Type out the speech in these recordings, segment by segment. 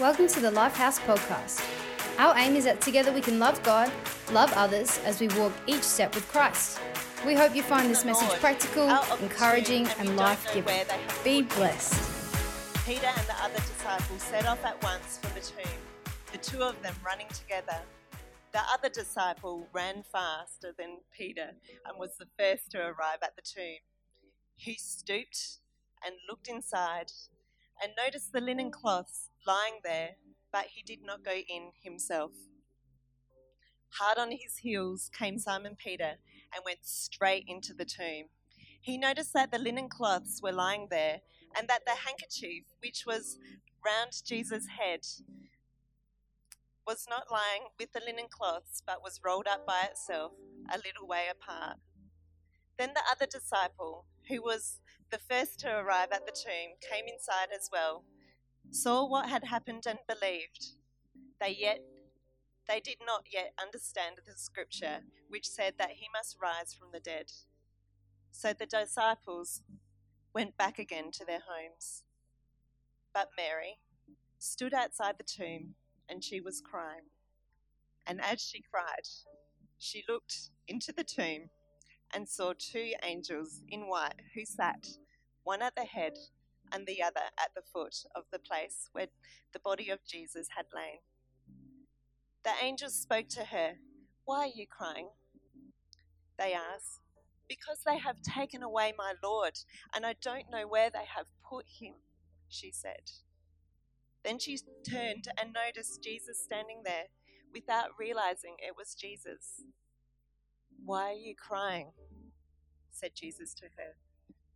Welcome to the Lifehouse Podcast. Our aim is that together we can love God, love others as we walk each step with Christ. We hope you find this message practical, encouraging, and life giving. Be blessed. Peter and the other disciples set off at once for the tomb, the two of them running together. The other disciple ran faster than Peter and was the first to arrive at the tomb. He stooped and looked inside and noticed the linen cloths lying there, but he did not go in himself. Hard on his heels came Simon Peter and went straight into the tomb. He noticed that the linen cloths were lying there and that the handkerchief, which was round Jesus' head, was not lying with the linen cloths, but was rolled up by itself a little way apart. Then the other disciple, who was the first to arrive at the tomb, came inside as well, saw what had happened, and believed. They yet they did not yet understand the scripture which said that he must rise from the dead. So the disciples went back again to their homes. But Mary stood outside the tomb and she was crying. And as she cried, she looked into the tomb and saw two angels in white who sat, one at the head and the other at the foot of the place where the body of Jesus had lain. The angels spoke to her, Why are you crying? They asked, Because they have taken away my Lord, and I don't know where they have put him, she said. Then she turned and noticed Jesus standing there without realizing it was Jesus. Why are you crying? said Jesus to her.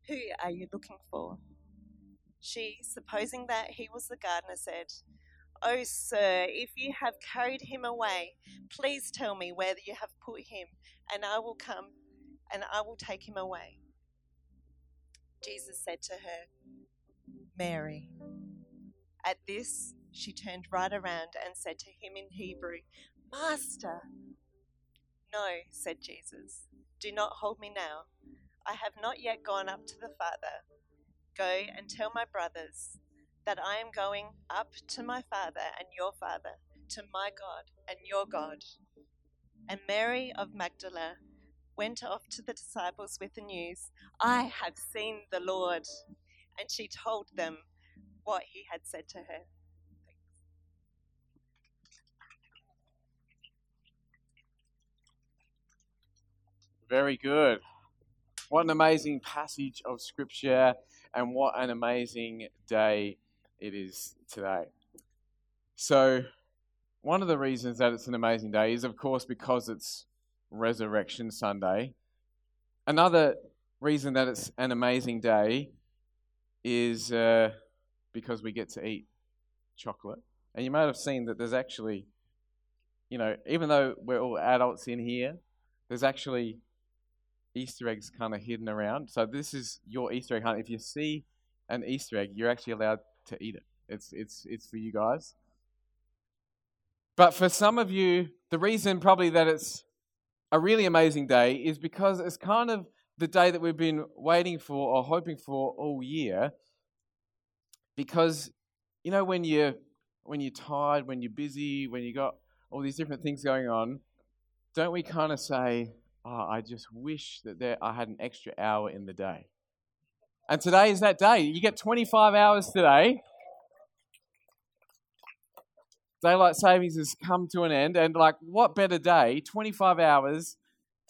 Who are you looking for? She, supposing that he was the gardener, said, Oh, sir, if you have carried him away, please tell me where you have put him, and I will come and I will take him away. Jesus said to her, Mary. At this, she turned right around and said to him in Hebrew, Master. No, said Jesus, do not hold me now. I have not yet gone up to the Father. Go and tell my brothers that I am going up to my Father and your Father, to my God and your God. And Mary of Magdala went off to the disciples with the news I have seen the Lord. And she told them what he had said to her. Very good. What an amazing passage of scripture, and what an amazing day it is today. So, one of the reasons that it's an amazing day is, of course, because it's Resurrection Sunday. Another reason that it's an amazing day is uh, because we get to eat chocolate. And you might have seen that there's actually, you know, even though we're all adults in here, there's actually Easter eggs kind of hidden around. So this is your Easter egg hunt. If you see an Easter egg, you're actually allowed to eat it. It's it's it's for you guys. But for some of you, the reason probably that it's a really amazing day is because it's kind of the day that we've been waiting for or hoping for all year. Because you know when you when you're tired, when you're busy, when you got all these different things going on, don't we kind of say, oh, I just wish that there, I had an extra hour in the day. And today is that day. You get 25 hours today. Daylight savings has come to an end. And, like, what better day? 25 hours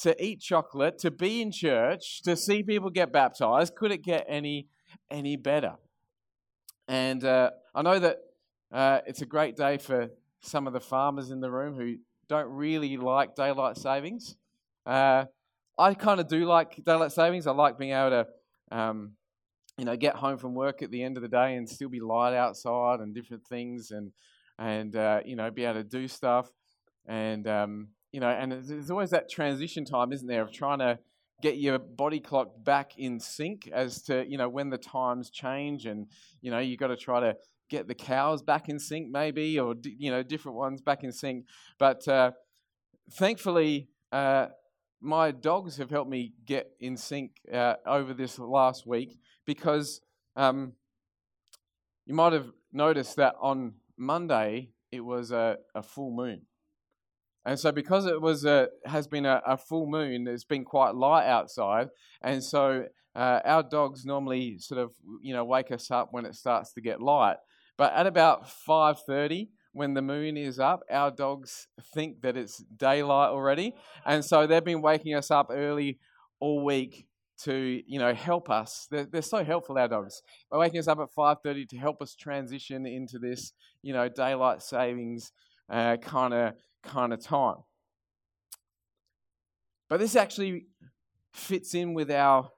to eat chocolate, to be in church, to see people get baptized. Could it get any, any better? And uh, I know that uh, it's a great day for some of the farmers in the room who don't really like daylight savings. Uh, I kind of do like daylight savings. I like being able to, um, you know, get home from work at the end of the day and still be light outside and different things, and and uh, you know, be able to do stuff, and um, you know, and there's always that transition time, isn't there, of trying to get your body clock back in sync as to you know when the times change, and you know, you got to try to get the cows back in sync, maybe, or you know, different ones back in sync, but uh, thankfully. Uh, my dogs have helped me get in sync uh, over this last week because um, you might have noticed that on Monday it was a, a full moon. And so, because it was a, has been a, a full moon, it's been quite light outside. And so, uh, our dogs normally sort of, you know, wake us up when it starts to get light. But at about 5:30, when the moon is up, our dogs think that it's daylight already, and so they've been waking us up early all week to you know help us. They're, they're so helpful, our dogs. They're waking us up at 5:30 to help us transition into this you know daylight savings kind of kind of time. But this actually fits in with our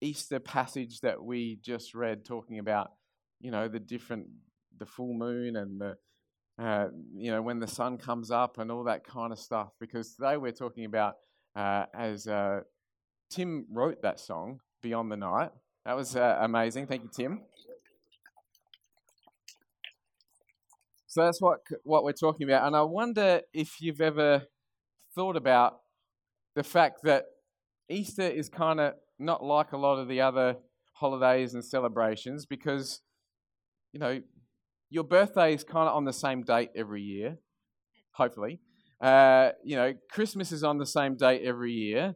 Easter passage that we just read, talking about you know the different the full moon and the uh, you know when the sun comes up and all that kind of stuff. Because today we're talking about uh, as uh, Tim wrote that song, Beyond the Night. That was uh, amazing. Thank you, Tim. So that's what what we're talking about, and I wonder if you've ever thought about the fact that Easter is kind of not like a lot of the other holidays and celebrations because you know your birthday is kind of on the same date every year, hopefully. Uh, you know, Christmas is on the same date every year.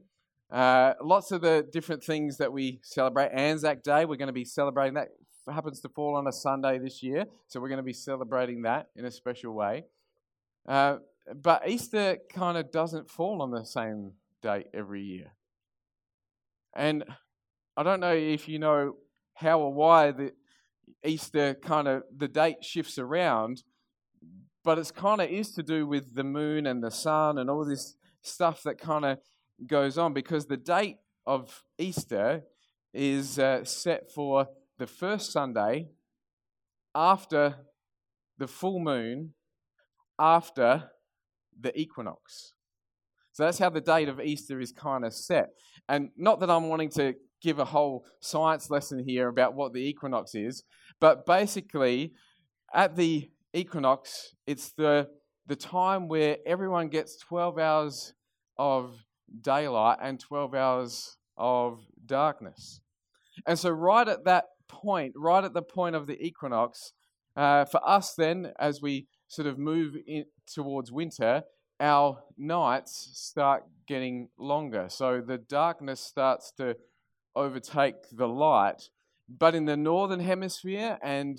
Uh, lots of the different things that we celebrate. Anzac Day, we're going to be celebrating that. happens to fall on a Sunday this year, so we're going to be celebrating that in a special way. Uh, but Easter kind of doesn't fall on the same date every year. And I don't know if you know how or why the Easter kind of the date shifts around, but it's kind of is to do with the moon and the sun and all this stuff that kind of goes on because the date of Easter is uh, set for the first Sunday after the full moon, after the equinox. So that's how the date of Easter is kind of set. And not that I'm wanting to give a whole science lesson here about what the equinox is, but basically, at the equinox, it's the, the time where everyone gets 12 hours of daylight and 12 hours of darkness. And so, right at that point, right at the point of the equinox, uh, for us then, as we sort of move towards winter, our nights start getting longer. So the darkness starts to overtake the light. But in the northern hemisphere and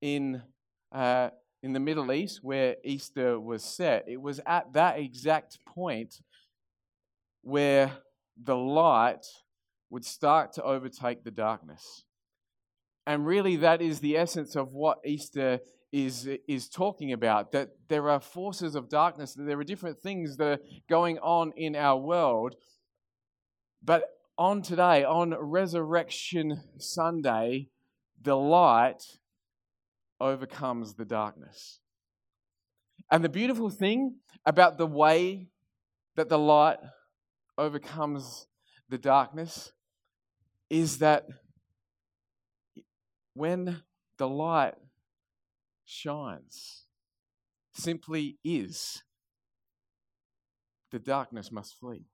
in uh, in the Middle East, where Easter was set, it was at that exact point where the light would start to overtake the darkness. And really, that is the essence of what Easter is, is talking about that there are forces of darkness, that there are different things that are going on in our world. But on today, on Resurrection Sunday, the light overcomes the darkness. And the beautiful thing about the way that the light overcomes the darkness is that when the light shines, simply is, the darkness must flee.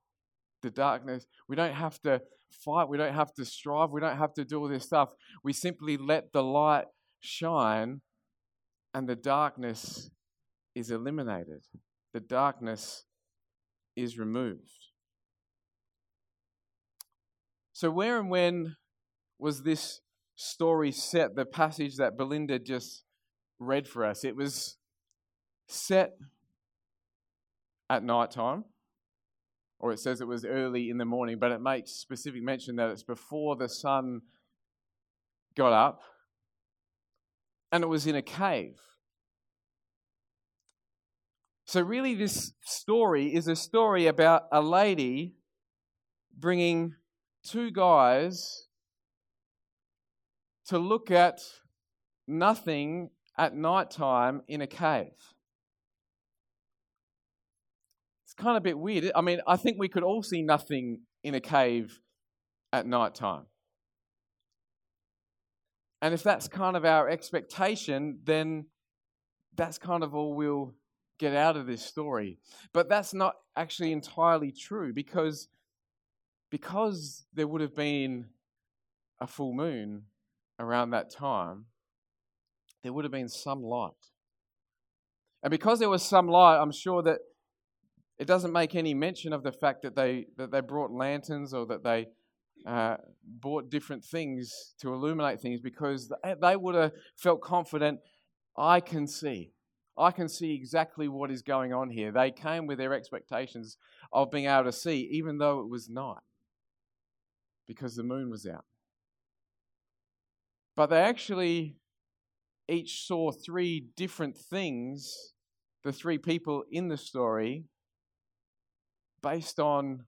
The darkness, we don't have to fight, we don't have to strive, we don't have to do all this stuff. We simply let the light shine, and the darkness is eliminated. The darkness is removed. So, where and when was this story set? The passage that Belinda just read for us. It was set at night time, or it says it was early in the morning, but it makes specific mention that it's before the sun got up, and it was in a cave. So, really, this story is a story about a lady bringing two guys to look at nothing at night time in a cave. It's kind of a bit weird. I mean, I think we could all see nothing in a cave at night time. And if that's kind of our expectation, then that's kind of all we'll get out of this story. But that's not actually entirely true because because there would have been a full moon around that time, there would have been some light. And because there was some light, I'm sure that it doesn't make any mention of the fact that they, that they brought lanterns or that they uh, bought different things to illuminate things because they would have felt confident I can see. I can see exactly what is going on here. They came with their expectations of being able to see, even though it was night, because the moon was out. But they actually each saw three different things, the three people in the story, based on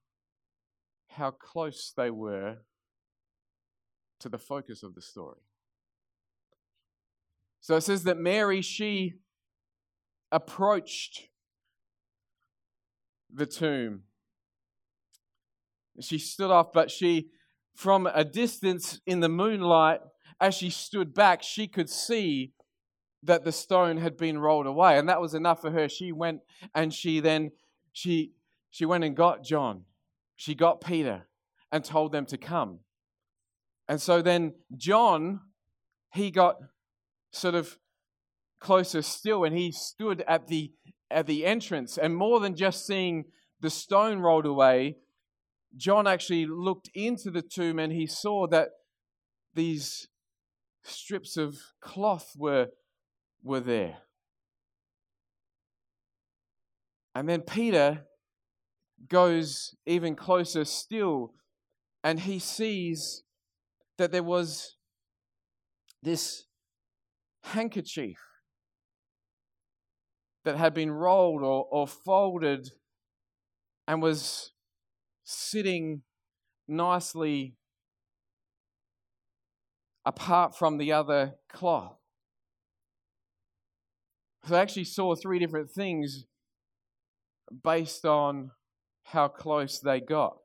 how close they were to the focus of the story. So it says that Mary, she approached the tomb. She stood off, but she, from a distance in the moonlight, as she stood back, she could see that the stone had been rolled away, and that was enough for her. She went and she then she she went and got John. She got Peter and told them to come. And so then John, he got sort of closer still and he stood at the at the entrance and more than just seeing the stone rolled away, John actually looked into the tomb and he saw that these strips of cloth were, were there. And then Peter goes even closer still and he sees that there was this handkerchief that had been rolled or, or folded and was sitting nicely apart from the other cloth. So I actually saw three different things based on how close they got.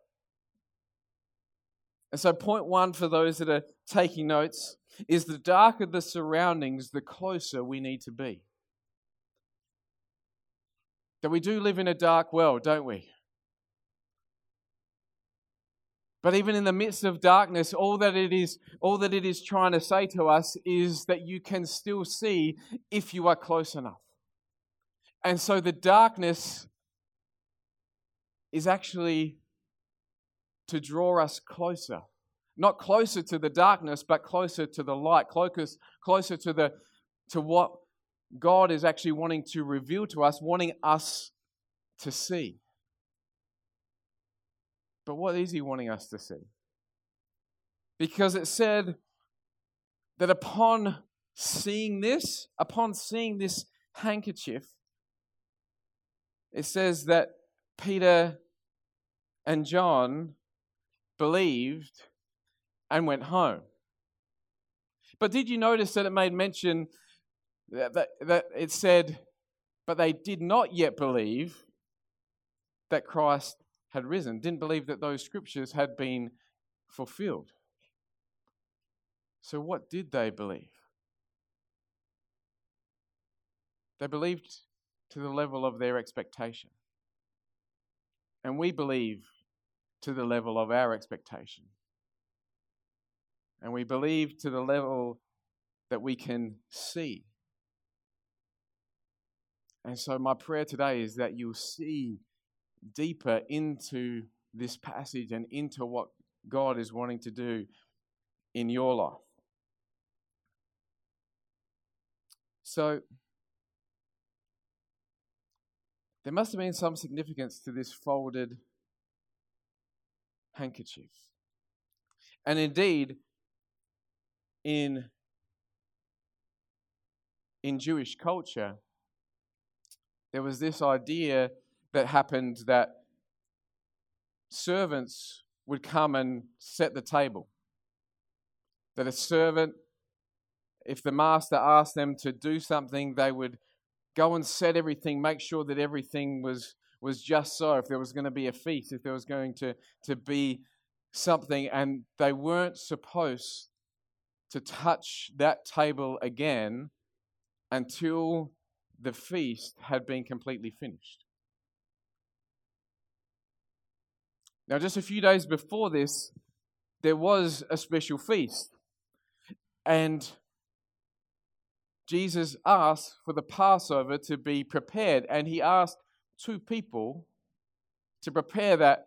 And so, point one for those that are taking notes is the darker the surroundings, the closer we need to be. That we do live in a dark world, don't we? But even in the midst of darkness, all that it is, all that it is trying to say to us is that you can still see if you are close enough. And so the darkness is actually to draw us closer. Not closer to the darkness, but closer to the light, closer, to, the, to what God is actually wanting to reveal to us, wanting us to see. But what is he wanting us to see? Because it said that upon seeing this, upon seeing this handkerchief, it says that Peter and John believed and went home. But did you notice that it made mention that, that, that it said, but they did not yet believe that Christ had risen, didn't believe that those scriptures had been fulfilled. So, what did they believe? They believed to the level of their expectation. And we believe to the level of our expectation. And we believe to the level that we can see. And so, my prayer today is that you'll see deeper into this passage and into what God is wanting to do in your life. So, there must have been some significance to this folded handkerchief. And indeed, in, in Jewish culture, there was this idea that happened that servants would come and set the table. That a servant, if the master asked them to do something, they would go and set everything, make sure that everything was, was just so. If there was going to be a feast, if there was going to, to be something, and they weren't supposed to touch that table again until the feast had been completely finished. Now, just a few days before this, there was a special feast. And Jesus asked for the Passover to be prepared, and he asked two people to prepare that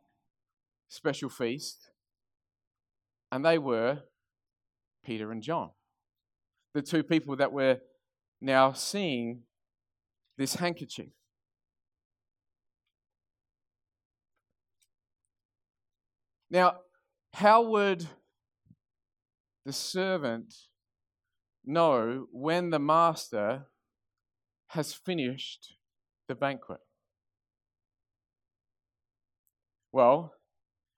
special feast, and they were Peter and John, the two people that we're now seeing this handkerchief. Now, how would the servant know when the master has finished the banquet? Well,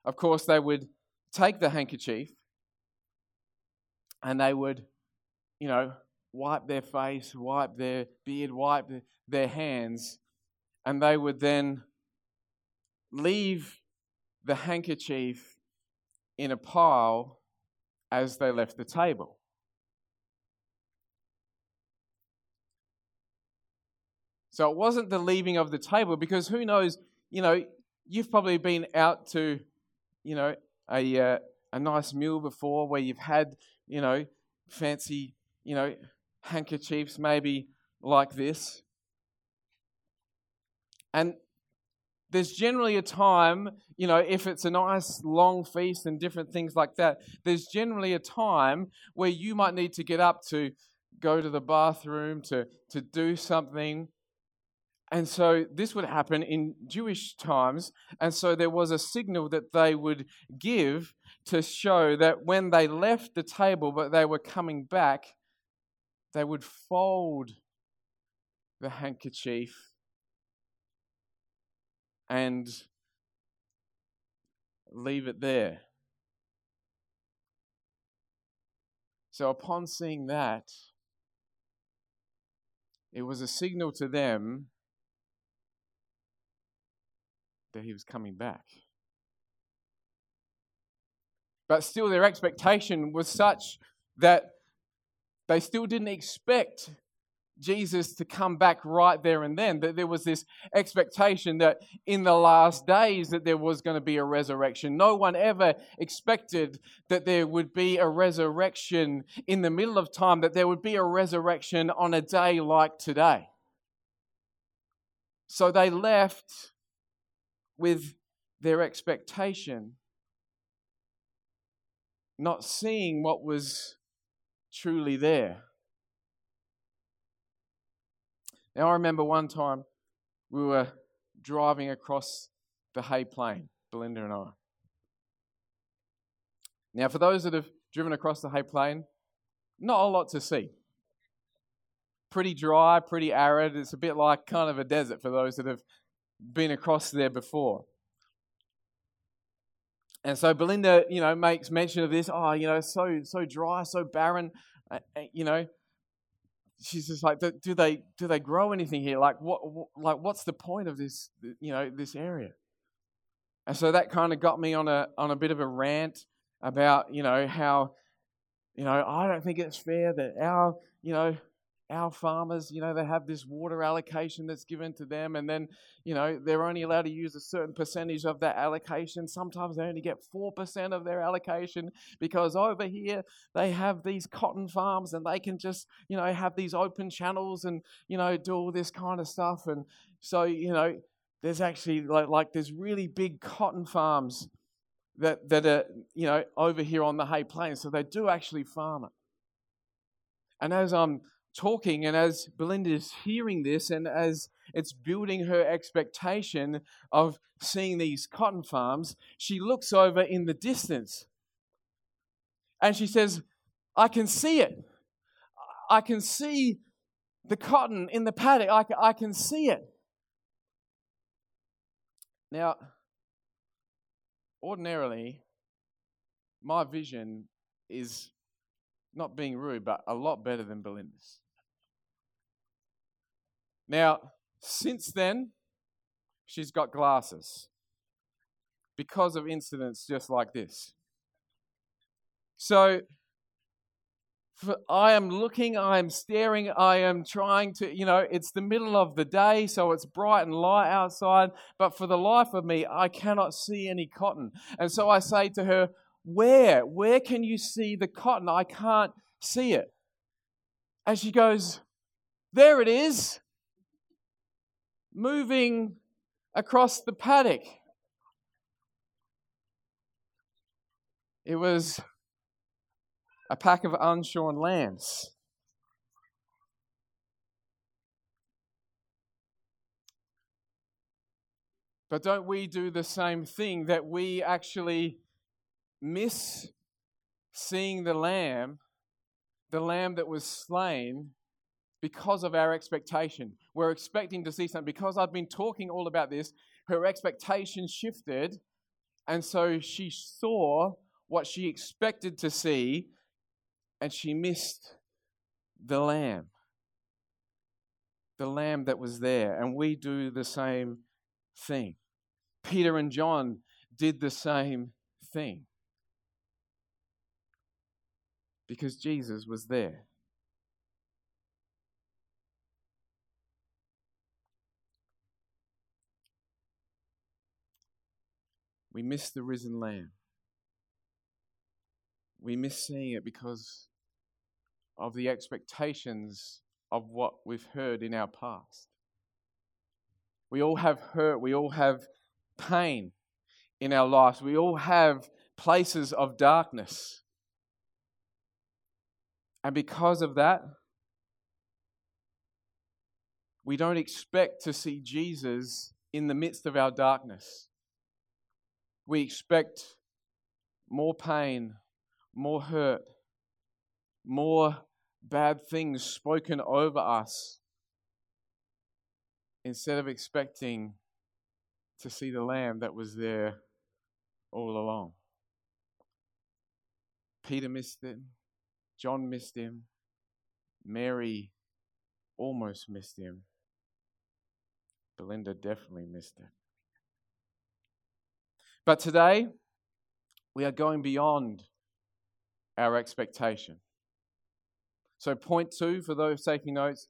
of course, they would take the handkerchief and they would, you know, wipe their face, wipe their beard, wipe their hands, and they would then leave the handkerchief in a pile as they left the table. So it wasn't the leaving of the table because who knows, you know, you've probably been out to, you know, a, uh, a nice meal before where you've had, you know, fancy, you know, handkerchiefs maybe like this. And there's generally a time, you know, if it's a nice long feast and different things like that, there's generally a time where you might need to get up to go to the bathroom, to, to do something. And so this would happen in Jewish times. And so there was a signal that they would give to show that when they left the table, but they were coming back, they would fold the handkerchief and leave it there. So, upon seeing that, it was a signal to them that he was coming back. But still, their expectation was such that they still didn't expect Jesus to come back right there and then. That there was this expectation that in the last days that there was going to be a resurrection. No one ever expected that there would be a resurrection in the middle of time, that there would be a resurrection on a day like today. So they left with their expectation, not seeing what was truly there. Now, I remember one time we were driving across the Hay Plain, Belinda and I. Now, for those that have driven across the Hay Plain, not a lot to see. Pretty dry, pretty arid. It's a bit like kind of a desert for those that have been across there before. And so Belinda, you know, makes mention of this. Oh, you know, so so dry, so barren. Uh, you know, she's just like, do they do they grow anything here? Like what like what's the point of this you know this area? And so that kind of got me on a on a bit of a rant about you know how you know I don't think it's fair that our you know our farmers, you know, they have this water allocation that's given to them, and then, you know, they're only allowed to use a certain percentage of that allocation. Sometimes they only get 4% of their allocation because over here they have these cotton farms and they can just, you know, have these open channels and, you know, do all this kind of stuff. And so, you know, there's actually like, like there's really big cotton farms that, that are, you know, over here on the Hay Plains. So they do actually farm it. And as I'm talking, and as Belinda is hearing this, and as it's building her expectation of seeing these cotton farms, she looks over in the distance and she says, I can see it. I can see the cotton in the paddock. I I can see it. Now, ordinarily, my vision is not being rude, but a lot better than Belinda's. Now, since then, she's got glasses because of incidents just like this. So, I am looking, I am staring, I am trying to, you know, it's the middle of the day, so it's bright and light outside, but for the life of me, I cannot see any cotton. And so I say to her, Where? Where can you see the cotton? I can't see it. And she goes, There it is, moving across the paddock. It was a pack of unshorn lambs. But don't we do the same thing that we actually miss seeing the lamb, the lamb that was slain, because of our expectation? We're expecting to see something. Because I've been talking all about this, her expectation shifted, and so she saw what she expected to see, and she missed the lamb. The lamb that was there. And we do the same thing. Peter and John did the same thing because Jesus was there. We miss the risen Lamb. We miss seeing it because of the expectations of what we've heard in our past. We all have hurt, we all have pain in our lives, we all have places of darkness. And because of that, we don't expect to see Jesus in the midst of our darkness. We expect more pain, more hurt, more bad things spoken over us instead of expecting to see the lamb that was there all along. Peter missed him, John missed him, Mary almost missed him, Belinda definitely missed it. But today, we are going beyond our expectation. So, point two for those taking notes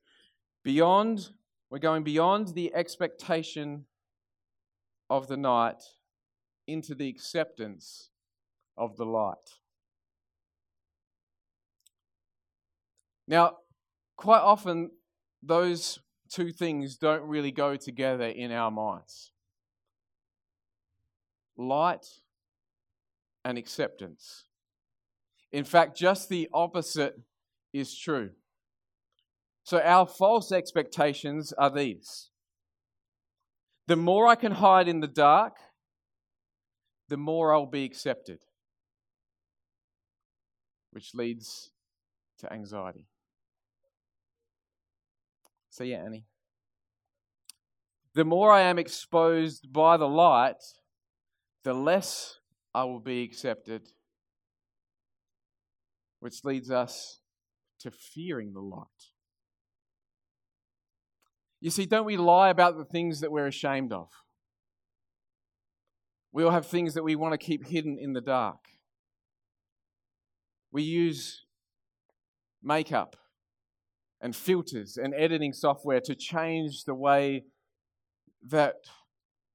beyond, we're going beyond the expectation of the night into the acceptance of the light. Now, quite often, those two things don't really go together in our minds light and acceptance. In fact, just the opposite is true. So, our false expectations are these the more I can hide in the dark, the more I'll be accepted, which leads to anxiety. So, yeah, Annie. The more I am exposed by the light, the less I will be accepted, which leads us to fearing the light. You see, don't we lie about the things that we're ashamed of? We all have things that we want to keep hidden in the dark. We use makeup and filters and editing software to change the way that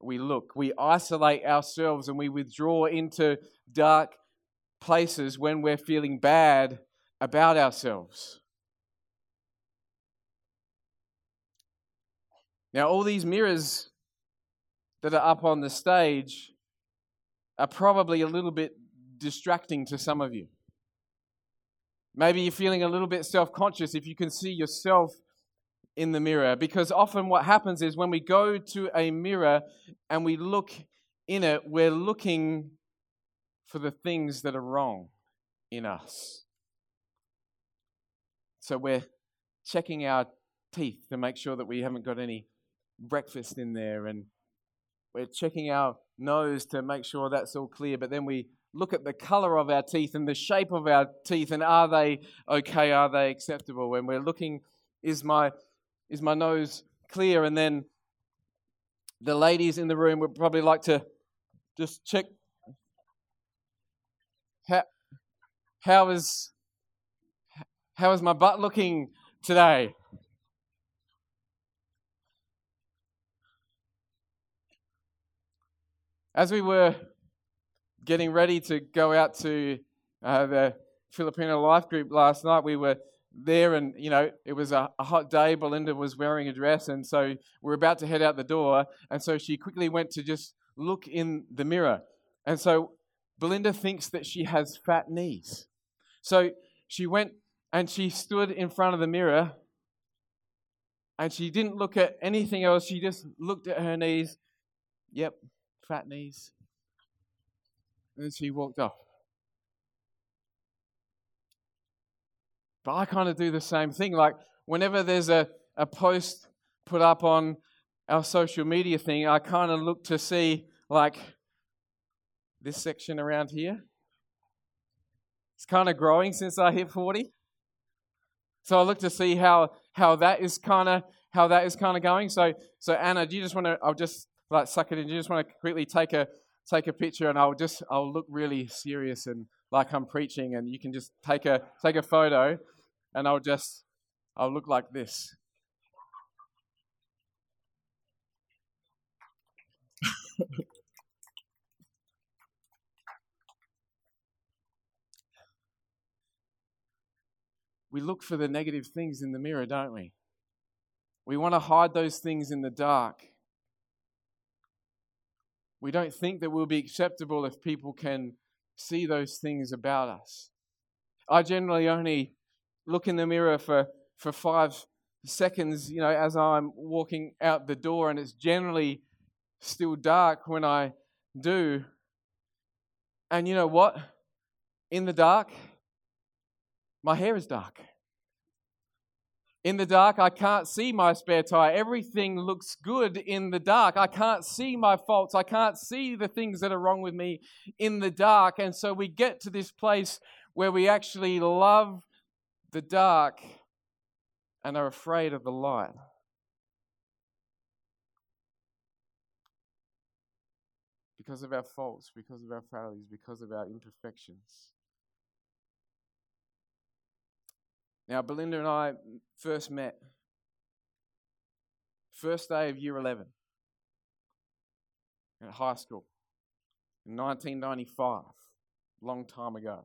we look. We isolate ourselves and we withdraw into dark places when we're feeling bad about ourselves. Now, all these mirrors that are up on the stage are probably a little bit distracting to some of you. Maybe you're feeling a little bit self conscious if you can see yourself in the mirror. Because often what happens is when we go to a mirror and we look in it, we're looking for the things that are wrong in us. So we're checking our teeth to make sure that we haven't got any breakfast in there and we're checking our nose to make sure that's all clear, but then we look at the color of our teeth and the shape of our teeth and are they okay? Are they acceptable? When we're looking, is my is my nose clear? And then the ladies in the room would probably like to just check how, how is how is my butt looking today? As we were getting ready to go out to uh, the Filipino Life Group last night, we were there, and you know, it was a, a, hot day. Belinda was wearing a dress, and so we're about to head out the door. And so she quickly went to just look in the mirror. And so Belinda thinks that she has fat knees. So she went and she stood in front of the mirror and she didn't look at anything else. She just looked at her knees. Yep, fat knees. And then she walked off. But I kind of do the same thing. Like, whenever there's a, a post put up on our social media thing, I kind of look to see, like, this section around here. It's kind of growing since I hit 40. So I look to see how how that is kind of how that is kind of going. So so Anna, do you just want to? I'll just like suck it in. Do you just want to quickly take a take a picture, and I'll just I'll look really serious and like I'm preaching, and you can just take a take a photo, and I'll just I'll look like this. we look for the negative things in the mirror, don't we? We want to hide those things in the dark. We don't think that we'll be acceptable if people can see those things about us. I generally only look in the mirror for, for five seconds, you know, as I'm walking out the door, and it's generally still dark when I do. And you know what? In the dark, my hair is dark. In the dark, I can't see my spare tire. Everything looks good in the dark. I can't see my faults. I can't see the things that are wrong with me in the dark. And so we get to this place where we actually love the dark and are afraid of the light. Because of our faults, because of our frailties, because of our imperfections. Now, Belinda and I first met first day of year 11 at high school in 1995, long time ago.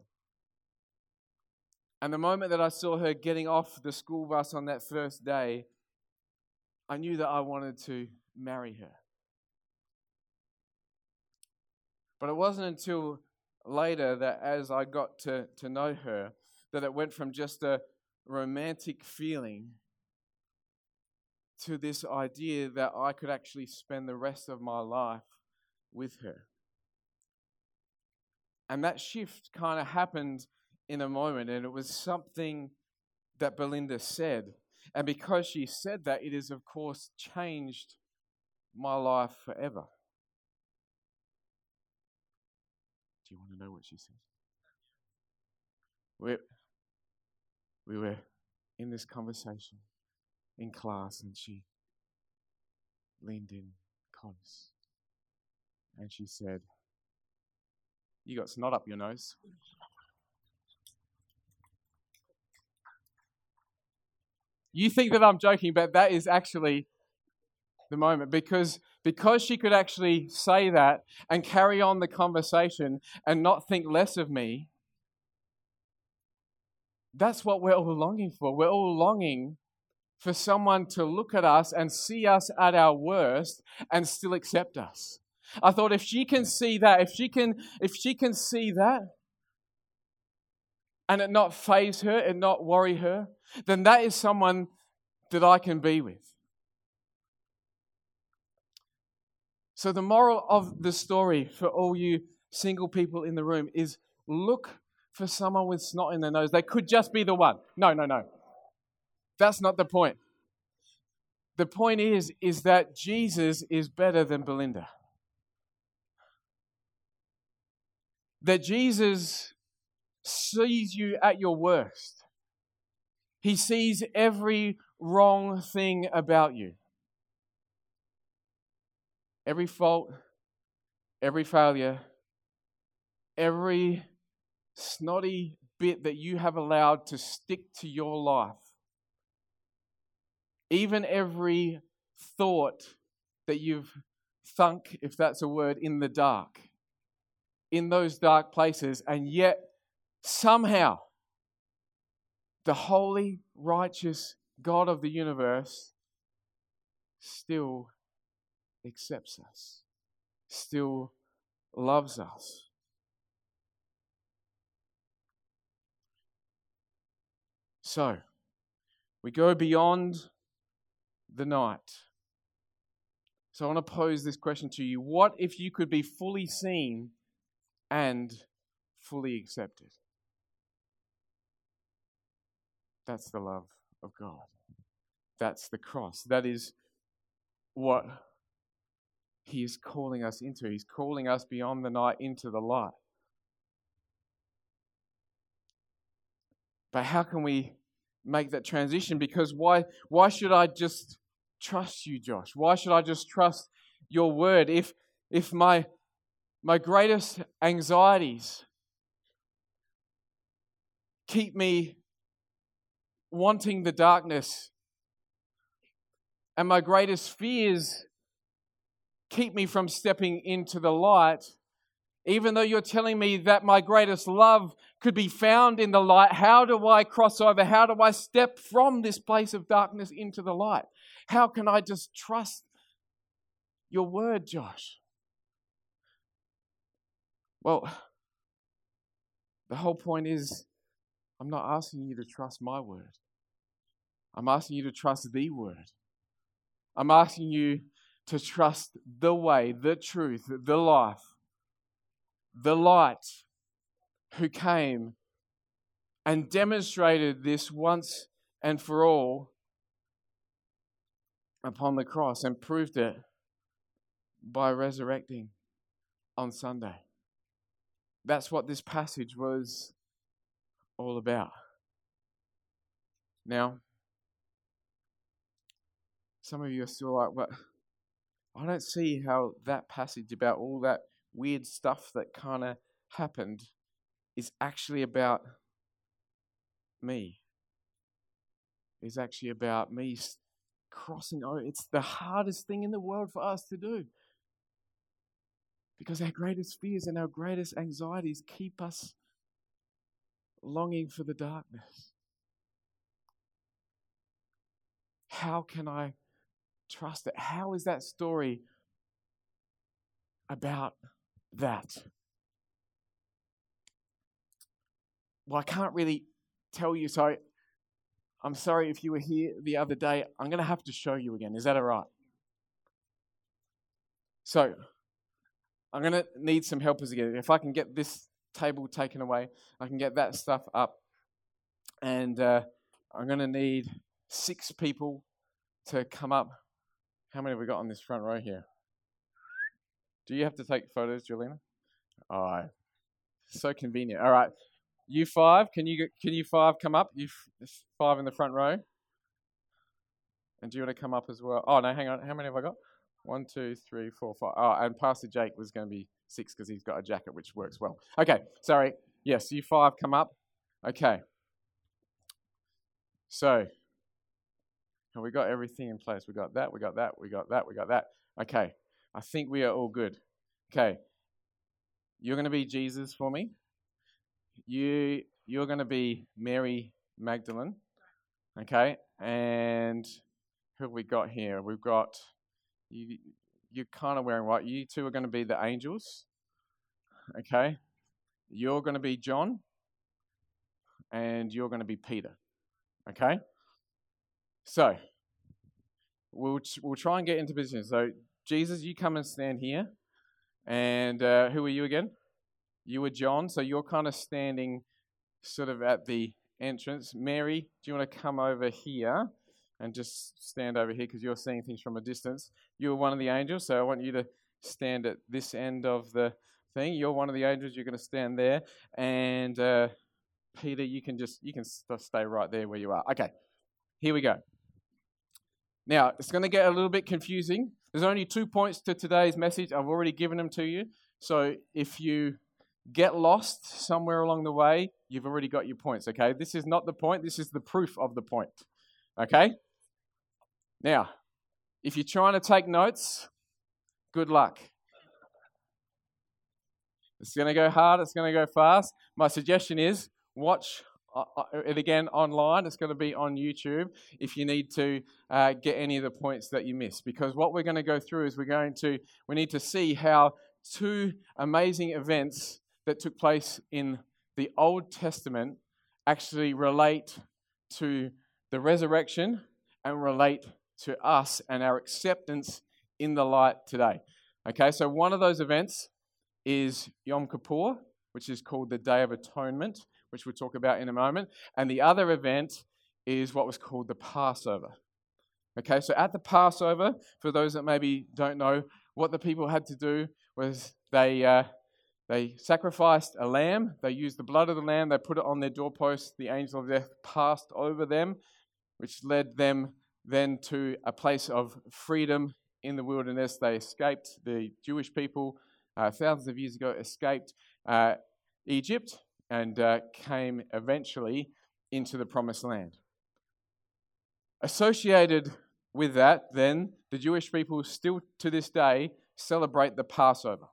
And the moment that I saw her getting off the school bus on that first day, I knew that I wanted to marry her. But it wasn't until later that as I got to, to know her, that it went from just a, romantic feeling to this idea that I could actually spend the rest of my life with her. And that shift kind of happened in a moment, and it was something that Belinda said. And because she said that, it has, of course, changed my life forever. Do you want to know what she said? We're, we were in this conversation in class, and she leaned in close and she said, You got snot up your nose. You think that I'm joking, but that is actually the moment because because she could actually say that and carry on the conversation and not think less of me that's what we're all longing for. We're all longing for someone to look at us and see us at our worst and still accept us. I thought if she can see that, if she can, if she can see that, and it not faze her and not worry her, then that is someone that I can be with. So, the moral of the story for all you single people in the room is look for someone with snot in their nose. They could just be the one. No, no, no. That's not the point. The point is, is that Jesus is better than Belinda. That Jesus sees you at your worst. He sees every wrong thing about you. Every fault, every failure, every snotty bit that you have allowed to stick to your life. Even every thought that you've thunk, if that's a word, in the dark, in those dark places, and yet somehow the holy, righteous God of the universe still accepts us, still loves us. So, we go beyond the night. So, I want to pose this question to you What if you could be fully seen and fully accepted? That's the love of God. That's the cross. That is what He is calling us into. He's calling us beyond the night into the light. But how can we make that transition? Because why, why should I just trust you, Josh? Why should I just trust your word? If, if my, my greatest anxieties keep me wanting the darkness, and my greatest fears keep me from stepping into the light, even though you're telling me that my greatest love could be found in the light, how do I cross over? How do I step from this place of darkness into the light? How can I just trust your word, Josh? Well, the whole point is I'm not asking you to trust my word. I'm asking you to trust the word. I'm asking you to trust the way, the truth, the life, the light who came and demonstrated this once and for all upon the cross and proved it by resurrecting on Sunday. That's what this passage was all about. Now, some of you are still like, well, I don't see how that passage about all that weird stuff that kind of happened is actually about me. Is actually about me crossing over. It's the hardest thing in the world for us to do. Because our greatest fears and our greatest anxieties keep us longing for the darkness. How can I trust it? How is that story about that? Well, I can't really tell you. So I'm sorry if you were here the other day. I'm going to have to show you again. Is that all right? So I'm going to need some helpers again. If I can get this table taken away, I can get that stuff up. And uh, I'm going to need six people to come up how many have we got on this front row here? Do you have to take photos, Juliana? Oh, so convenient. All right, you five, can you can you five come up? You five in the front row. And do you want to come up as well? Oh no, hang on. How many have I got? One, two, three, four, five. Oh, and Pastor Jake was going to be six because he's got a jacket which works well. Okay, sorry. Yes, you five come up. Okay. So and we got everything in place. We got that, we got that, we got that, we got that. Okay, I think we are all good. Okay, you're going to be Jesus for me. You you're going to be Mary Magdalene. Okay, and who have we got here? We've got you. You're kind of wearing white. You two are going to be the angels. Okay, you're going to be John, and you're going to be Peter. Okay. So, we'll, we'll try and get into position. So, Jesus, you come and stand here. And uh, who are you again? You were John. So, you're kind of standing sort of at the entrance. Mary, do you want to come over here and just stand over here because you're seeing things from a distance? You were one of the angels. So, I want you to stand at this end of the thing. You're one of the angels. You're going to stand there. And uh, Peter, you can just you can stay right there where you are. Okay, here we go. Now, it's going to get a little bit confusing. There's only two points to today's message. I've already given them to you. So if you get lost somewhere along the way, you've already got your points, okay? This is not the point, this is the proof of the point, okay? Now, if you're trying to take notes, good luck. It's going to go hard, it's going to go fast. My suggestion is watch uh, uh, it again online. It's going to be on YouTube if you need to uh, get any of the points that you missed. Because what we're going to go through is we're going to we need to see how two amazing events that took place in the Old Testament actually relate to the resurrection and relate to us and our acceptance in the light today. Okay, so one of those events is Yom Kippur, which is called the Day of Atonement, which we'll talk about in a moment. And the other event is what was called the Passover. Okay, so at the Passover, for those that maybe don't know, what the people had to do was they, uh, they sacrificed a lamb, they used the blood of the lamb, they put it on their doorpost, the angel of death passed over them, which led them then to a place of freedom in the wilderness. They escaped, the Jewish people, uh, thousands of years ago, escaped uh, Egypt and uh, came eventually into the promised land. Associated with that, then, the Jewish people still to this day celebrate the Passover.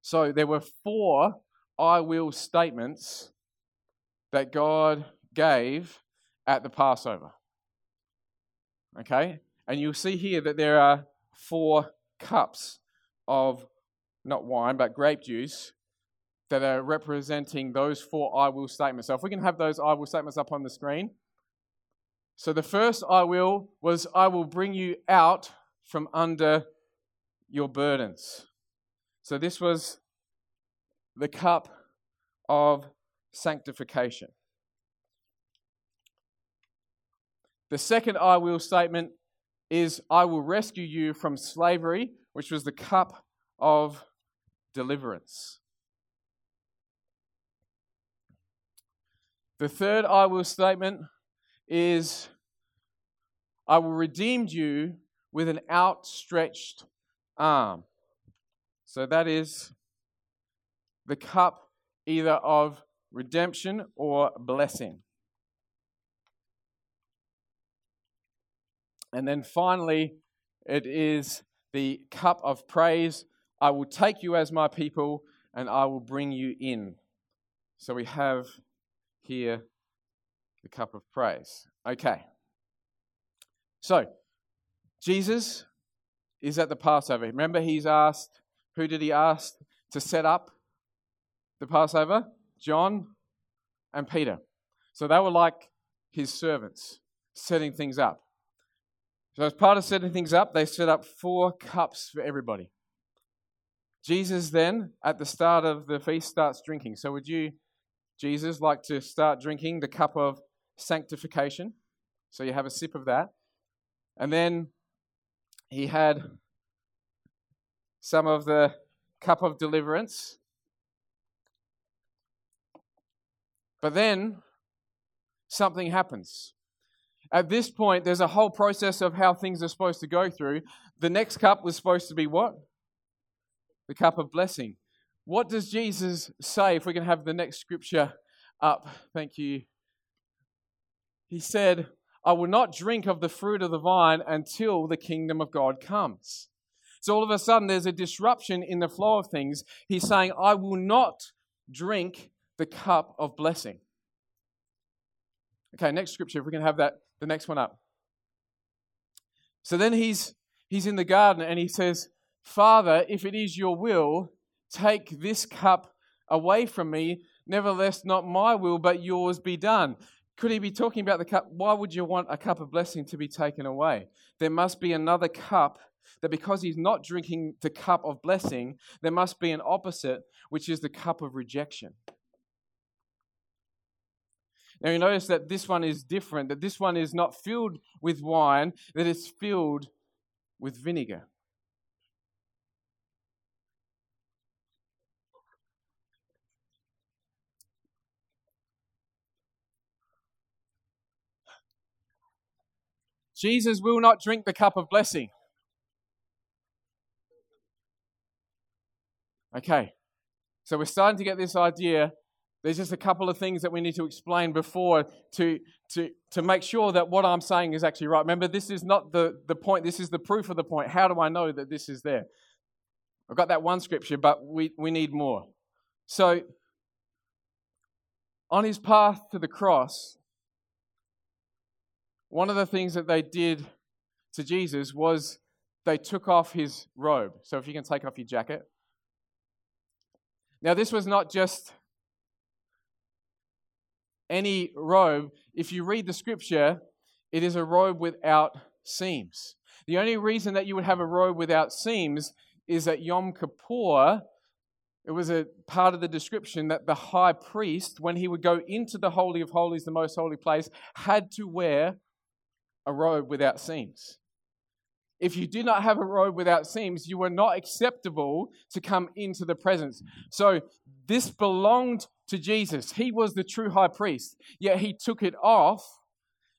So there were four I will statements that God gave at the Passover. Okay? And you'll see here that there are four cups of not wine, but grape juice that are representing those four I will statements. So if we can have those I will statements up on the screen. So the first I will was I will bring you out from under your burdens. So this was the cup of sanctification. The second I will statement is I will rescue you from slavery, which was the cup of deliverance. The third I will statement is I will redeem you with an outstretched arm. So that is the cup either of redemption or blessing. And then finally, it is the cup of praise. I will take you as my people and I will bring you in. So we have here the cup of praise. Okay. So, Jesus is at the Passover. Remember, he's asked, who did he ask to set up the Passover? John and Peter. So they were like his servants, setting things up. So, as part of setting things up, they set up four cups for everybody. Jesus then, at the start of the feast, starts drinking. So, would you, Jesus, like to start drinking the cup of sanctification? So, you have a sip of that. And then he had some of the cup of deliverance. But then something happens. At this point, there's a whole process of how things are supposed to go through. The next cup was supposed to be what? The cup of blessing. What does Jesus say if we can have the next scripture up? Thank you. He said, I will not drink of the fruit of the vine until the kingdom of God comes. So all of a sudden, there's a disruption in the flow of things. He's saying, I will not drink the cup of blessing. Okay, next scripture, if we can have that the next one up. So then he's he's in the garden and he says, "Father, if it is your will, take this cup away from me. Nevertheless, not my will, but yours be done." Could he be talking about the cup? Why would you want a cup of blessing to be taken away? There must be another cup that because he's not drinking the cup of blessing, there must be an opposite, which is the cup of rejection. Now you notice that this one is different, that this one is not filled with wine, that it's filled with vinegar. Jesus will not drink the cup of blessing. Okay, so we're starting to get this idea there's just a couple of things that we need to explain before to, to, to make sure that what I'm saying is actually right. Remember, this is not the, the point, this is the proof of the point. How do I know that this is there? I've got that one scripture, but we, we need more. So, on his path to the cross, one of the things that they did to Jesus was they took off his robe. So if you can take off your jacket. Now, this was not just any robe. If you read the scripture, it is a robe without seams. The only reason that you would have a robe without seams is that Yom Kippur, it was a part of the description that the high priest, when he would go into the Holy of Holies, the most holy place, had to wear a robe without seams. If you did not have a robe without seams, you were not acceptable to come into the presence. So this belonged to Jesus. He was the true high priest, yet he took it off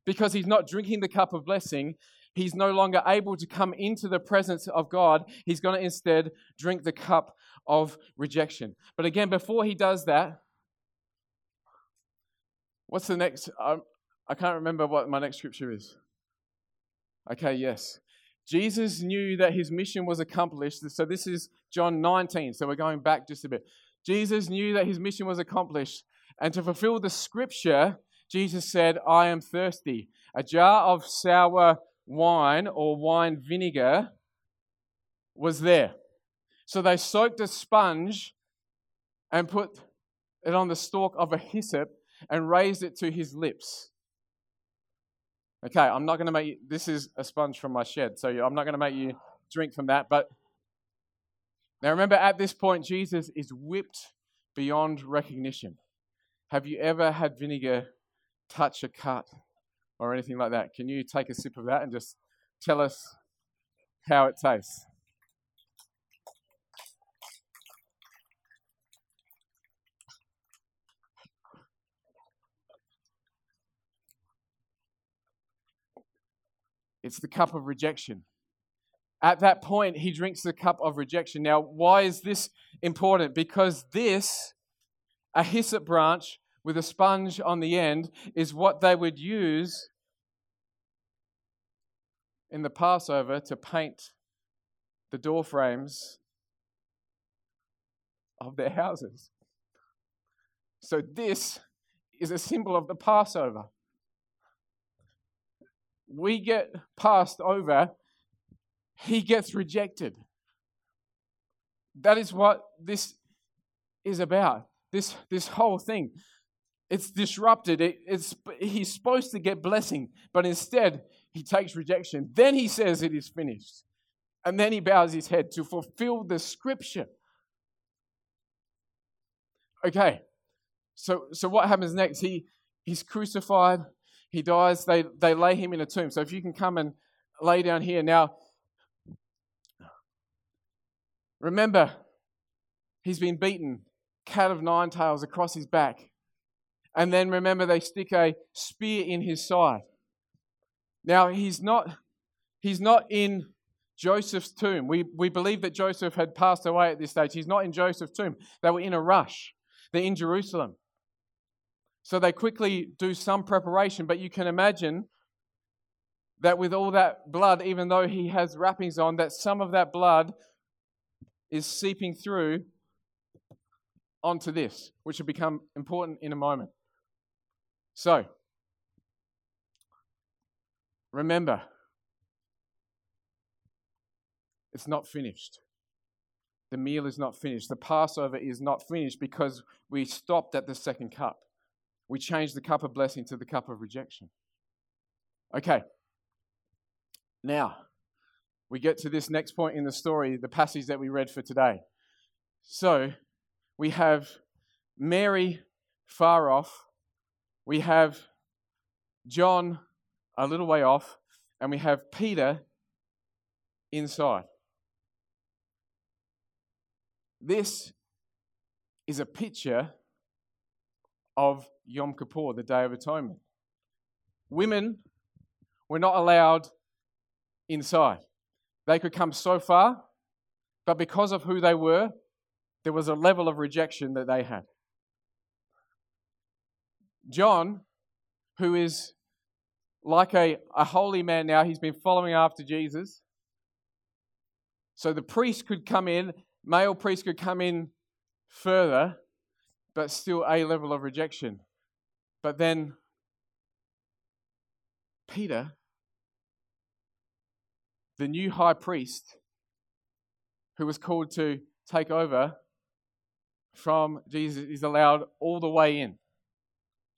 because he's not drinking the cup of blessing. He's no longer able to come into the presence of God. He's going to instead drink the cup of rejection. But again, before he does that, what's the next? Um, I can't remember what my next scripture is. Okay, yes. Jesus knew that his mission was accomplished. So this is John 19. So we're going back just a bit. Jesus knew that his mission was accomplished. And to fulfill the scripture, Jesus said, I am thirsty. A jar of sour wine or wine vinegar was there. So they soaked a sponge and put it on the stalk of a hyssop and raised it to his lips. Okay, I'm not going to make you, this is a sponge from my shed, so I'm not going to make you drink from that. But now remember, at this point, Jesus is whipped beyond recognition. Have you ever had vinegar touch a cut or anything like that? Can you take a sip of that and just tell us how it tastes? It's the cup of rejection. At that point, he drinks the cup of rejection. Now, why is this important? Because this, a hyssop branch with a sponge on the end, is what they would use in the Passover to paint the door frames of their houses. So, this is a symbol of the Passover we get passed over, he gets rejected. That is what this is about. This, this whole thing. It's disrupted. It, it's, he's supposed to get blessing, but instead he takes rejection. Then he says it is finished. And then he bows his head to fulfill the scripture. Okay, so, so what happens next? He, he's crucified, he dies, they, they lay him in a tomb. So if you can come and lay down here. Now, remember, he's been beaten, cat of nine tails across his back. And then remember, they stick a spear in his side. Now, he's not, he's not in Joseph's tomb. We, we believe that Joseph had passed away at this stage. He's not in Joseph's tomb. They were in a rush. They're in Jerusalem. So they quickly do some preparation, but you can imagine that with all that blood, even though he has wrappings on, that some of that blood is seeping through onto this, which will become important in a moment. So, remember, it's not finished. The meal is not finished. The Passover is not finished because we stopped at the second cup we change the cup of blessing to the cup of rejection. Okay. Now, we get to this next point in the story, the passage that we read for today. So, we have Mary far off, we have John a little way off, and we have Peter inside. This is a picture of Yom Kippur, the Day of Atonement. Women were not allowed inside. They could come so far, but because of who they were, there was a level of rejection that they had. John, who is like a, a holy man now, he's been following after Jesus. So the priest could come in, male priest could come in further, but still a level of rejection. But then Peter, the new high priest, who was called to take over from Jesus, is allowed all the way in.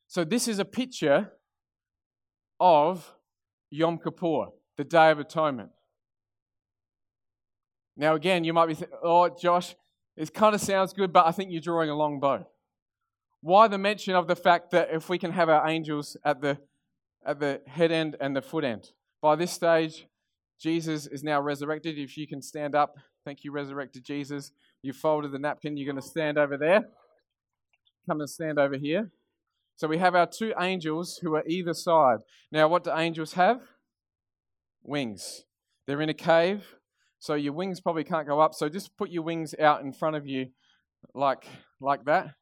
So, this is a picture of Yom Kippur, the Day of Atonement. Now, again, you might be thinking, oh, Josh, it kind of sounds good, but I think you're drawing a long bow. Why the mention of the fact that if we can have our angels at the, at the head end and the foot end? By this stage, Jesus is now resurrected. If you can stand up, thank you, resurrected Jesus. You folded the napkin, you're going to stand over there. Come and stand over here. So we have our two angels who are either side. Now, what do angels have? Wings. They're in a cave, so your wings probably can't go up. So just put your wings out in front of you, like like that.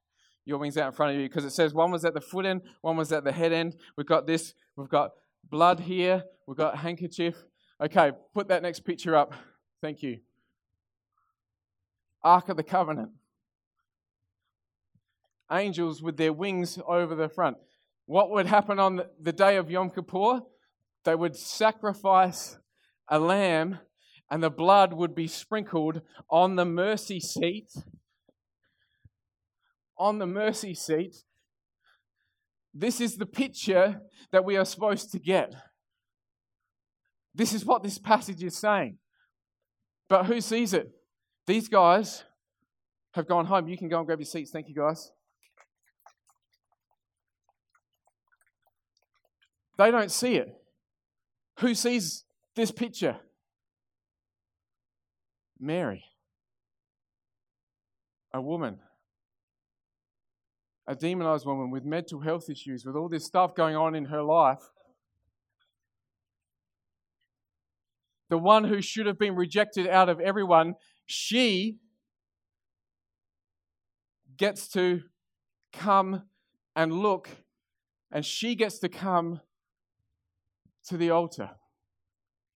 Your wings out in front of you, because it says one was at the foot end, one was at the head end. We've got this. We've got blood here. We've got handkerchief. Okay, put that next picture up. Thank you. Ark of the Covenant. Angels with their wings over the front. What would happen on the day of Yom Kippur? They would sacrifice a lamb, and the blood would be sprinkled on the mercy seat. On the mercy seat. This is the picture that we are supposed to get. This is what this passage is saying. But who sees it? These guys have gone home. You can go and grab your seats. Thank you, guys. They don't see it. Who sees this picture? Mary, a woman, a demonized woman with mental health issues, with all this stuff going on in her life. The one who should have been rejected out of everyone she gets to come and look, and she gets to come to the altar.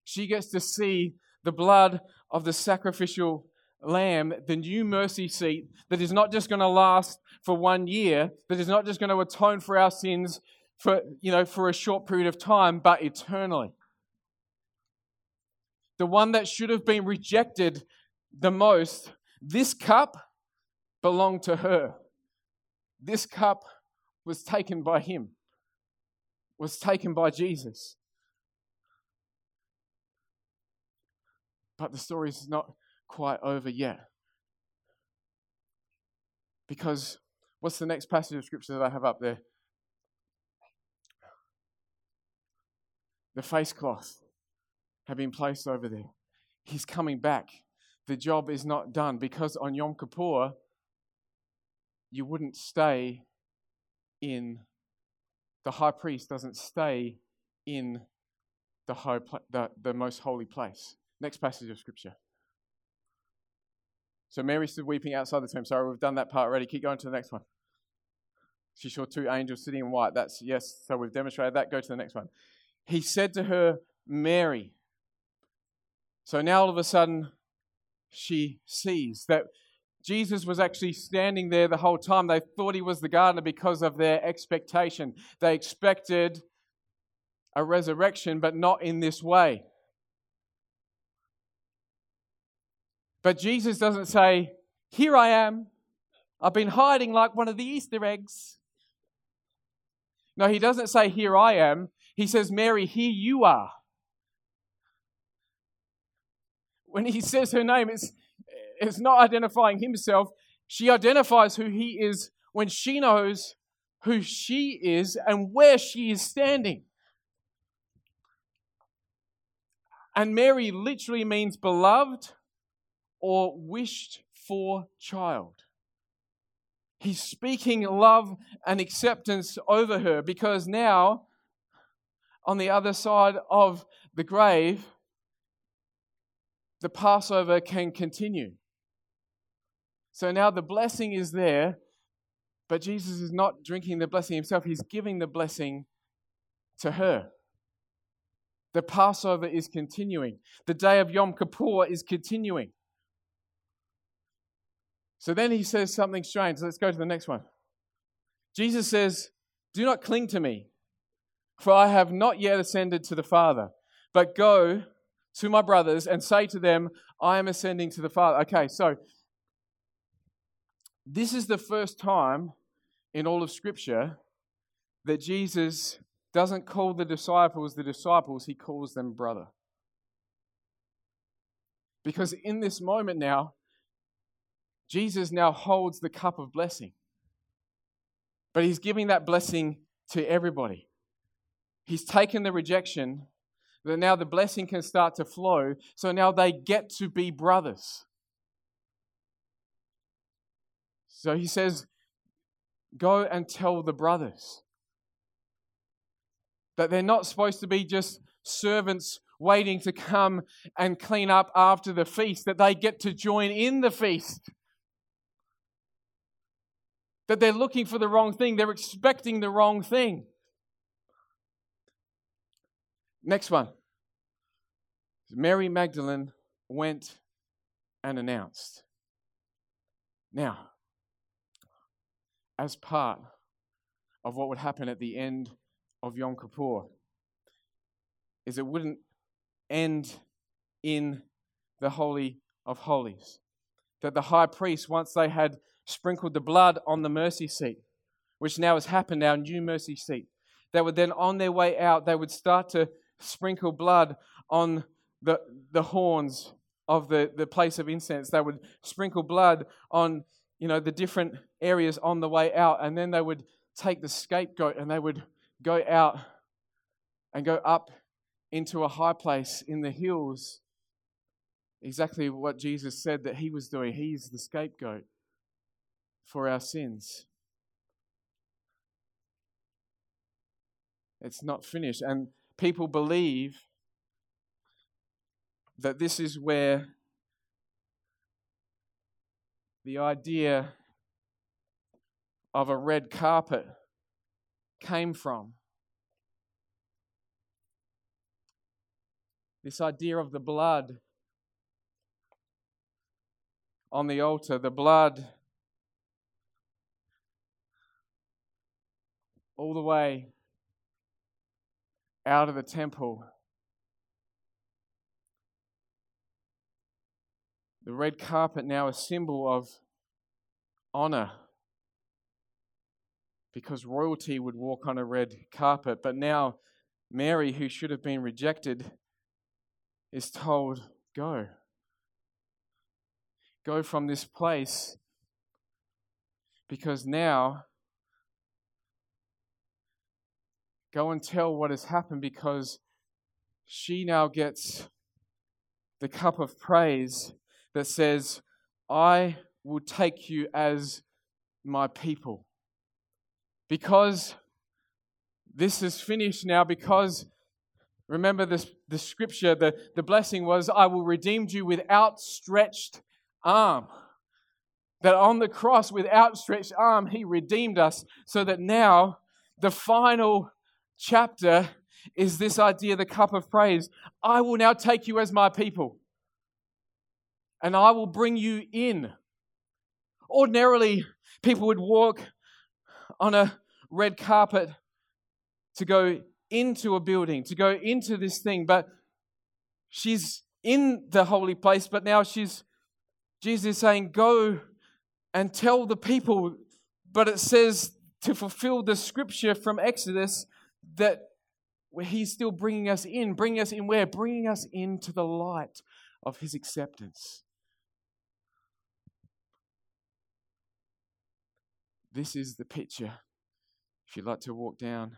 She gets to see the blood of the sacrificial lamb, the new mercy seat that is not just going to last for one year, that is not just going to atone for our sins for, you know, for a short period of time, but eternally. The one that should have been rejected the most, this cup belonged to her. This cup was taken by him, was taken by Jesus. But the story is not quite over yet. Because what's the next passage of scripture that I have up there? The face cloth had been placed over there. He's coming back the job is not done because on Yom Kippur, you wouldn't stay in, the high priest doesn't stay in the, high, the, the most holy place. Next passage of scripture. So Mary stood weeping outside the tomb. Sorry, we've done that part already. Keep going to the next one. She saw two angels sitting in white. That's yes. So we've demonstrated that. Go to the next one. He said to her, Mary. So now all of a sudden, she sees. That Jesus was actually standing there the whole time. They thought he was the gardener because of their expectation. They expected a resurrection, but not in this way. But Jesus doesn't say, Here I am. I've been hiding like one of the Easter eggs. No, he doesn't say, Here I am. He says, Mary, here you are. when he says her name, it's, it's not identifying himself. She identifies who he is when she knows who she is and where she is standing. And Mary literally means beloved or wished for child. He's speaking love and acceptance over her because now, on the other side of the grave, the Passover can continue. So now the blessing is there, but Jesus is not drinking the blessing himself, he's giving the blessing to her. The Passover is continuing. The day of Yom Kippur is continuing. So then he says something strange. Let's go to the next one. Jesus says, Do not cling to me, for I have not yet ascended to the Father, but go to my brothers and say to them, I am ascending to the Father. Okay, so this is the first time in all of Scripture that Jesus doesn't call the disciples the disciples, he calls them brother. Because in this moment now, Jesus now holds the cup of blessing. But he's giving that blessing to everybody. He's taken the rejection, that now the blessing can start to flow, so now they get to be brothers. So he says, Go and tell the brothers that they're not supposed to be just servants waiting to come and clean up after the feast, that they get to join in the feast. That they're looking for the wrong thing, they're expecting the wrong thing. Next one. Mary Magdalene went and announced. Now, as part of what would happen at the end of Yom Kippur, is it wouldn't end in the Holy of Holies. That the high priest, once they had sprinkled the blood on the mercy seat, which now has happened, our new mercy seat, they would then, on their way out, they would start to sprinkle blood on the, the horns of the, the place of incense. They would sprinkle blood on, you know, the different areas on the way out. And then they would take the scapegoat and they would go out and go up into a high place in the hills. Exactly what Jesus said that he was doing. He's the scapegoat for our sins. It's not finished. And people believe that this is where the idea of a red carpet came from. This idea of the blood on the altar, the blood all the way out of the temple. The red carpet now a symbol of honor because royalty would walk on a red carpet. But now, Mary, who should have been rejected, is told, Go. Go from this place because now Go and tell what has happened because she now gets the cup of praise that says, I will take you as my people. Because this is finished now, because remember this, the scripture, the, the blessing was, I will redeem you with outstretched arm. That on the cross, with outstretched arm, he redeemed us so that now the final chapter is this idea, the cup of praise. I will now take you as my people, and I will bring you in. Ordinarily, people would walk on a red carpet to go into a building, to go into this thing, but she's in the holy place, but now she's, Jesus is saying, Go and tell the people. But it says to fulfill the scripture from Exodus that He's still bringing us in. Bringing us in where? Bringing us into the light of His acceptance. This is the picture. If you'd like to walk down,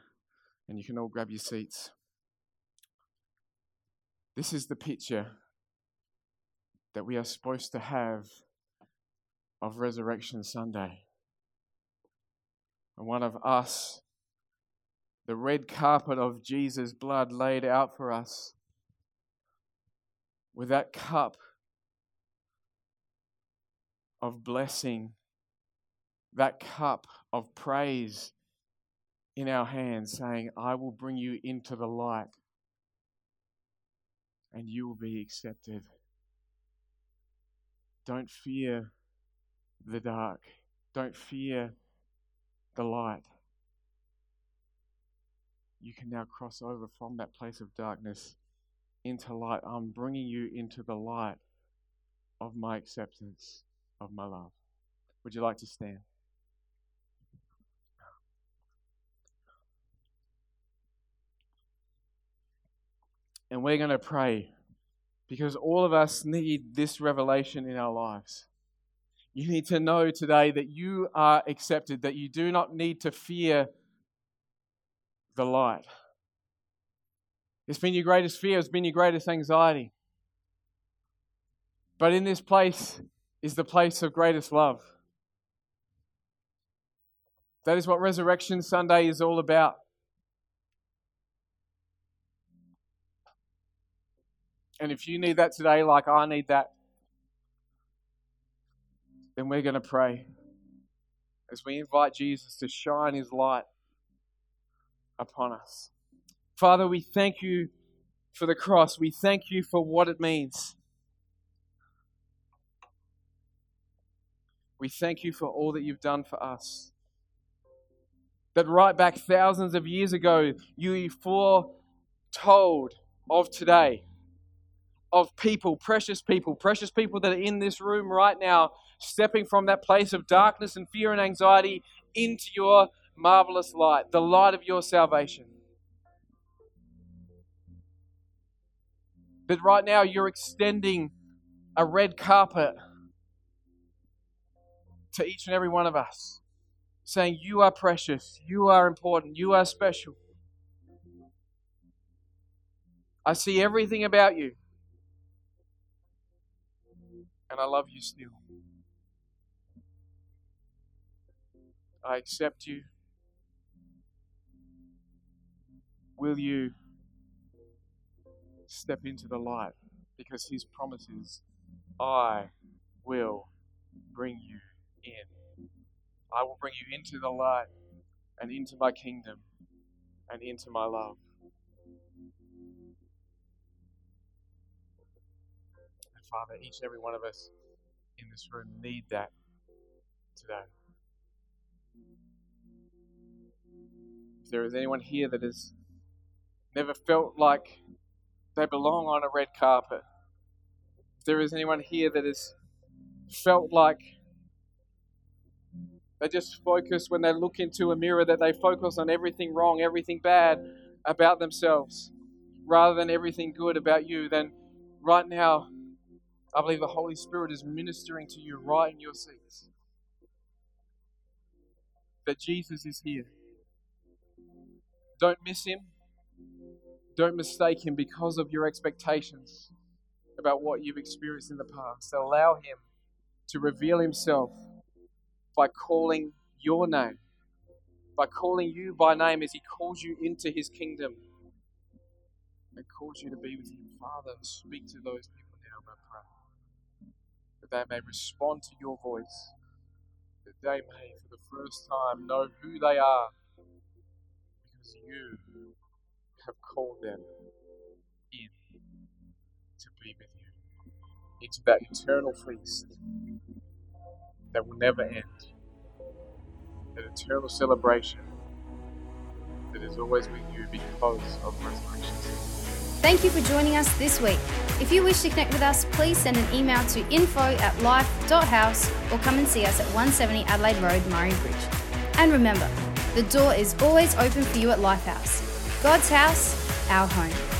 and you can all grab your seats. This is the picture that we are supposed to have of Resurrection Sunday. And one of us the red carpet of Jesus' blood laid out for us, with that cup of blessing, that cup of praise in our hands, saying, I will bring you into the light and you will be accepted. Don't fear the dark, don't fear the light. You can now cross over from that place of darkness into light. I'm bringing you into the light of my acceptance of my love. Would you like to stand? And we're going to pray because all of us need this revelation in our lives. You need to know today that you are accepted, that you do not need to fear the light. It's been your greatest fear, it's been your greatest anxiety. But in this place is the place of greatest love. That is what Resurrection Sunday is all about. And if you need that today, like I need that, then we're going to pray as we invite Jesus to shine his light upon us. Father, we thank you for the cross. We thank you for what it means. We thank you for all that you've done for us. That right back thousands of years ago, you foretold of today of people, precious people, precious people that are in this room right now, stepping from that place of darkness and fear and anxiety into your marvelous light, the light of your salvation. But right now you're extending a red carpet to each and every one of us, saying, You are precious, you are important, you are special. I see everything about you and I love you still. I accept you. Will you step into the light? Because his promise is, I will bring you in. I will bring you into the light and into my kingdom and into my love. And Father, each and every one of us in this room need that today. If there is anyone here that has never felt like they belong on a red carpet, if there is anyone here that has felt like they just focus when they look into a mirror that they focus on everything wrong, everything bad about themselves, rather than everything good about you, then right now I believe the Holy Spirit is ministering to you right in your seats. That Jesus is here. Don't miss him. Don't mistake him because of your expectations about what you've experienced in the past. Allow him to reveal himself by calling your name, by calling you by name as he calls you into his kingdom and calls you to be with him. Father, speak to those people now, I pray, that they may respond to your voice, that they may, for the first time, know who they are, because you have called them in to be with you, into that eternal feast that will never end, that eternal celebration that is always with you because of resurrection. Thank you for joining us this week. If you wish to connect with us, please send an email to info at life.house or come and see us at 170 Adelaide Road, Murray Bridge. And remember, the door is always open for you at Lifehouse. God's house, our home.